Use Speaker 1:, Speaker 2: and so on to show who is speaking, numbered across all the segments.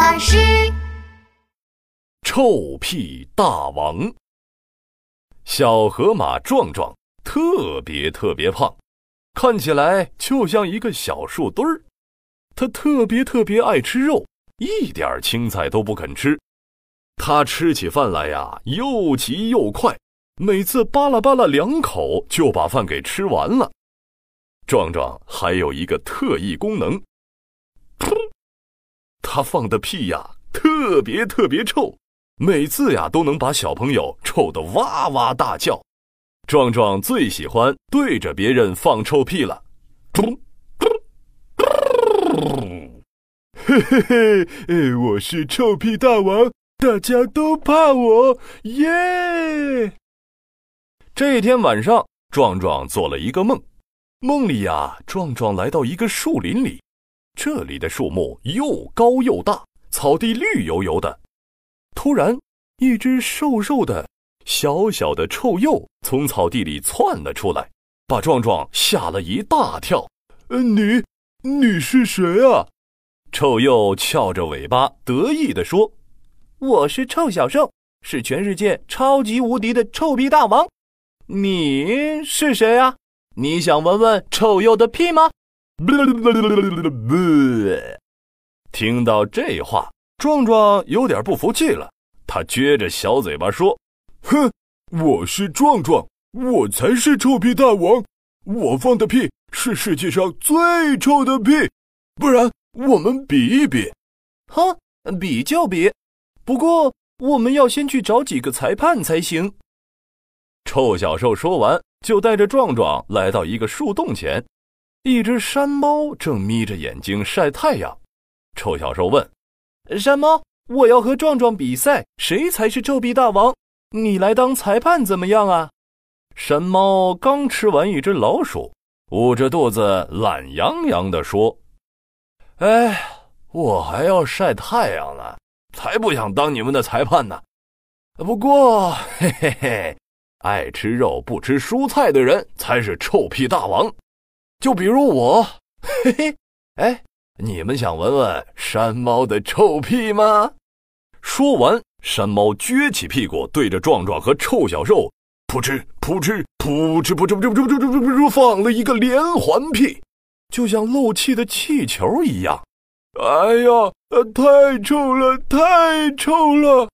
Speaker 1: 巴士。
Speaker 2: 臭屁大王，小河马壮壮特别特别胖，看起来就像一个小树墩儿。他特别特别爱吃肉，一点青菜都不肯吃。他吃起饭来呀，又急又快，每次扒拉扒拉两口就把饭给吃完了。壮壮还有一个特异功能，他放的屁呀，特别特别臭。每次呀，都能把小朋友臭得哇哇大叫。壮壮最喜欢对着别人放臭屁了。
Speaker 3: 嘿嘿嘿，我是臭屁大王，大家都怕我，耶！
Speaker 2: 这一天晚上，壮壮做了一个梦，梦里呀，壮壮来到一个树林里，这里的树木又高又大，草地绿油油的。突然，一只瘦瘦的、小小的臭鼬从草地里窜了出来，把壮壮吓了一大跳。
Speaker 3: 呃，你，你是谁啊？
Speaker 2: 臭鼬翘着尾巴得意地说：“
Speaker 4: 我是臭小兽，是全世界超级无敌的臭屁大王。你是谁啊？你想闻闻臭鼬的屁吗？”
Speaker 2: 听到这话。壮壮有点不服气了，他撅着小嘴巴说：“
Speaker 3: 哼，我是壮壮，我才是臭屁大王，我放的屁是世界上最臭的屁，不然我们比一比。”“
Speaker 4: 哼，比就比，不过我们要先去找几个裁判才行。”
Speaker 2: 臭小兽说完，就带着壮壮来到一个树洞前，一只山猫正眯着眼睛晒太阳。臭小兽问。
Speaker 4: 山猫，我要和壮壮比赛，谁才是臭屁大王？你来当裁判怎么样啊？
Speaker 2: 山猫刚吃完一只老鼠，捂着肚子懒洋洋地说：“哎，我还要晒太阳呢，才不想当你们的裁判呢。不过，嘿嘿嘿，爱吃肉不吃蔬菜的人才是臭屁大王，就比如我，嘿 嘿，哎。”你们想闻闻山猫的臭屁吗？说完，山猫撅起屁股，对着壮壮和臭小兽，噗嗤噗嗤噗嗤噗嗤噗嗤噗嗤噗嗤放了一个连环屁，就像漏气的气球一样。
Speaker 3: 哎呀，呃太臭了，太臭了！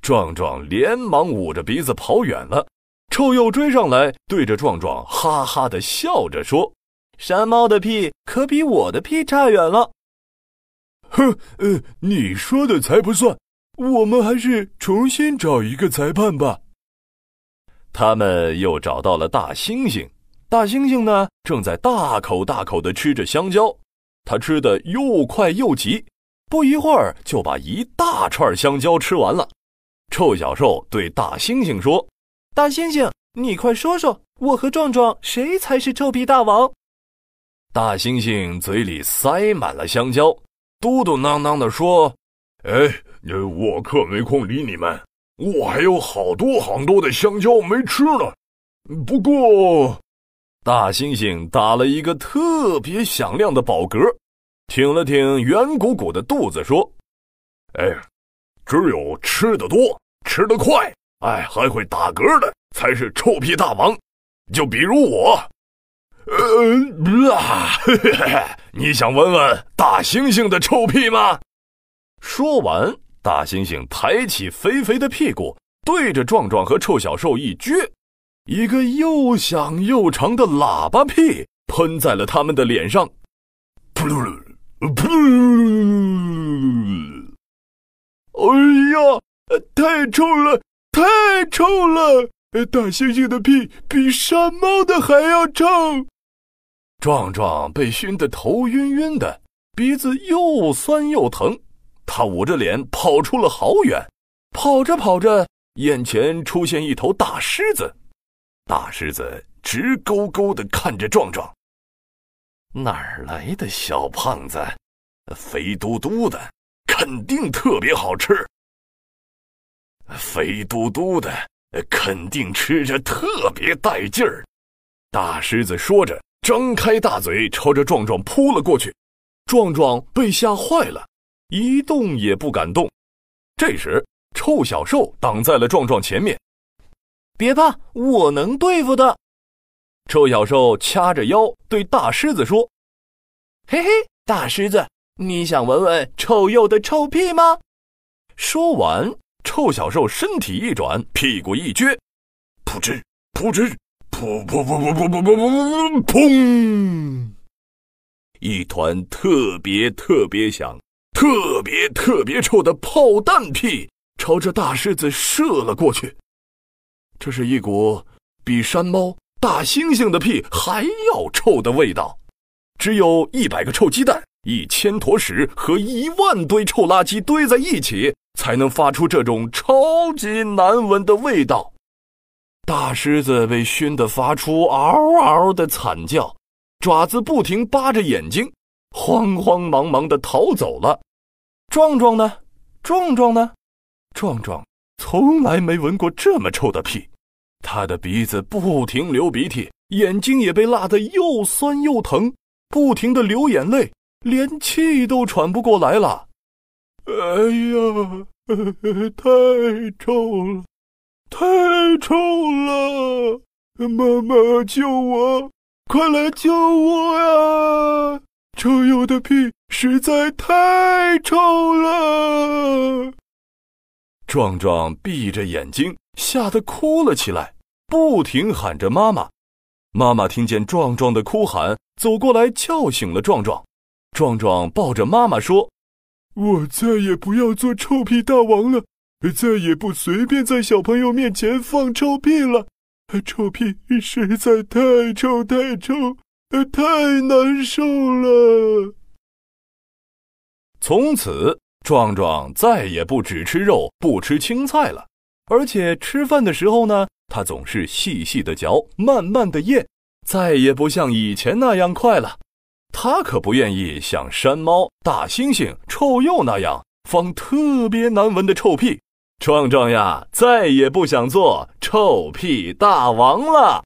Speaker 2: 壮壮连忙捂着鼻子跑远了。臭鼬追上来，对着壮壮哈哈的笑着说。
Speaker 4: 山猫的屁可比我的屁差远了。
Speaker 3: 哼，呃，你说的才不算，我们还是重新找一个裁判吧。
Speaker 2: 他们又找到了大猩猩，大猩猩呢正在大口大口的吃着香蕉，他吃的又快又急，不一会儿就把一大串香蕉吃完了。臭小兽对大猩猩说：“
Speaker 4: 大猩猩，你快说说，我和壮壮谁才是臭屁大王？”
Speaker 2: 大猩猩嘴里塞满了香蕉，嘟嘟囔囔地说：“
Speaker 3: 哎，我可没空理你们，我还有好多好多的香蕉没吃呢。不过，
Speaker 2: 大猩猩打了一个特别响亮的饱嗝，挺了挺圆鼓鼓的肚子，说：‘
Speaker 3: 哎，只有吃的多、吃的快，哎，还会打嗝的，才是臭屁大王。就比如我。’”呃啊！你想闻闻大猩猩的臭屁吗？
Speaker 2: 说完，大猩猩抬起肥肥的屁股，对着壮壮和臭小兽一撅，一个又响又长的喇叭屁喷在了他们的脸上。噗噜噜噗噜噜！
Speaker 3: 哎呀，太臭了，太臭了！大猩猩的屁比山猫的还要臭。
Speaker 2: 壮壮被熏得头晕晕的，鼻子又酸又疼，他捂着脸跑出了好远。跑着跑着，眼前出现一头大狮子，大狮子直勾勾地看着壮壮。哪儿来的小胖子？肥嘟嘟的，肯定特别好吃。肥嘟嘟的，肯定吃着特别带劲儿。大狮子说着。张开大嘴，朝着壮壮扑了过去。壮壮被吓坏了，一动也不敢动。这时，臭小兽挡在了壮壮前面。
Speaker 4: 别怕，我能对付的。
Speaker 2: 臭小兽掐着腰对大狮子说：“
Speaker 4: 嘿嘿，大狮子，你想闻闻臭鼬的臭屁吗？”
Speaker 2: 说完，臭小兽身体一转，屁股一撅，
Speaker 3: 噗嗤噗嗤，噗噗噗噗噗噗噗噗，砰！
Speaker 2: 一团特别特别响、特别特别臭的炮弹屁朝着大狮子射了过去。这是一股比山猫、大猩猩的屁还要臭的味道。只有一百个臭鸡蛋、一千坨屎和一万堆臭垃圾堆在一起，才能发出这种超级难闻的味道。大狮子被熏得发出嗷嗷的惨叫，爪子不停扒着眼睛，慌慌忙忙地逃走了。壮壮呢？壮壮呢？壮壮。从来没闻过这么臭的屁，他的鼻子不停流鼻涕，眼睛也被辣得又酸又疼，不停的流眼泪，连气都喘不过来了。哎呀，太臭了，太臭了！妈妈救我，快来救我呀！臭鼬的屁实在太臭了。壮壮闭着眼睛，吓得哭了起来，不停喊着“妈妈”。妈妈听见壮壮的哭喊，走过来叫醒了壮壮。壮壮抱着妈妈说：“
Speaker 1: 我再也不要做臭屁大王了，再也不随便在小朋友面前放臭屁了。臭屁实在太臭太臭，呃太难受了。”
Speaker 2: 从此。壮壮再也不只吃肉不吃青菜了，而且吃饭的时候呢，他总是细细的嚼，慢慢的咽，再也不像以前那样快了。他可不愿意像山猫、大猩猩、臭鼬那样放特别难闻的臭屁。壮壮呀，再也不想做臭屁大王了。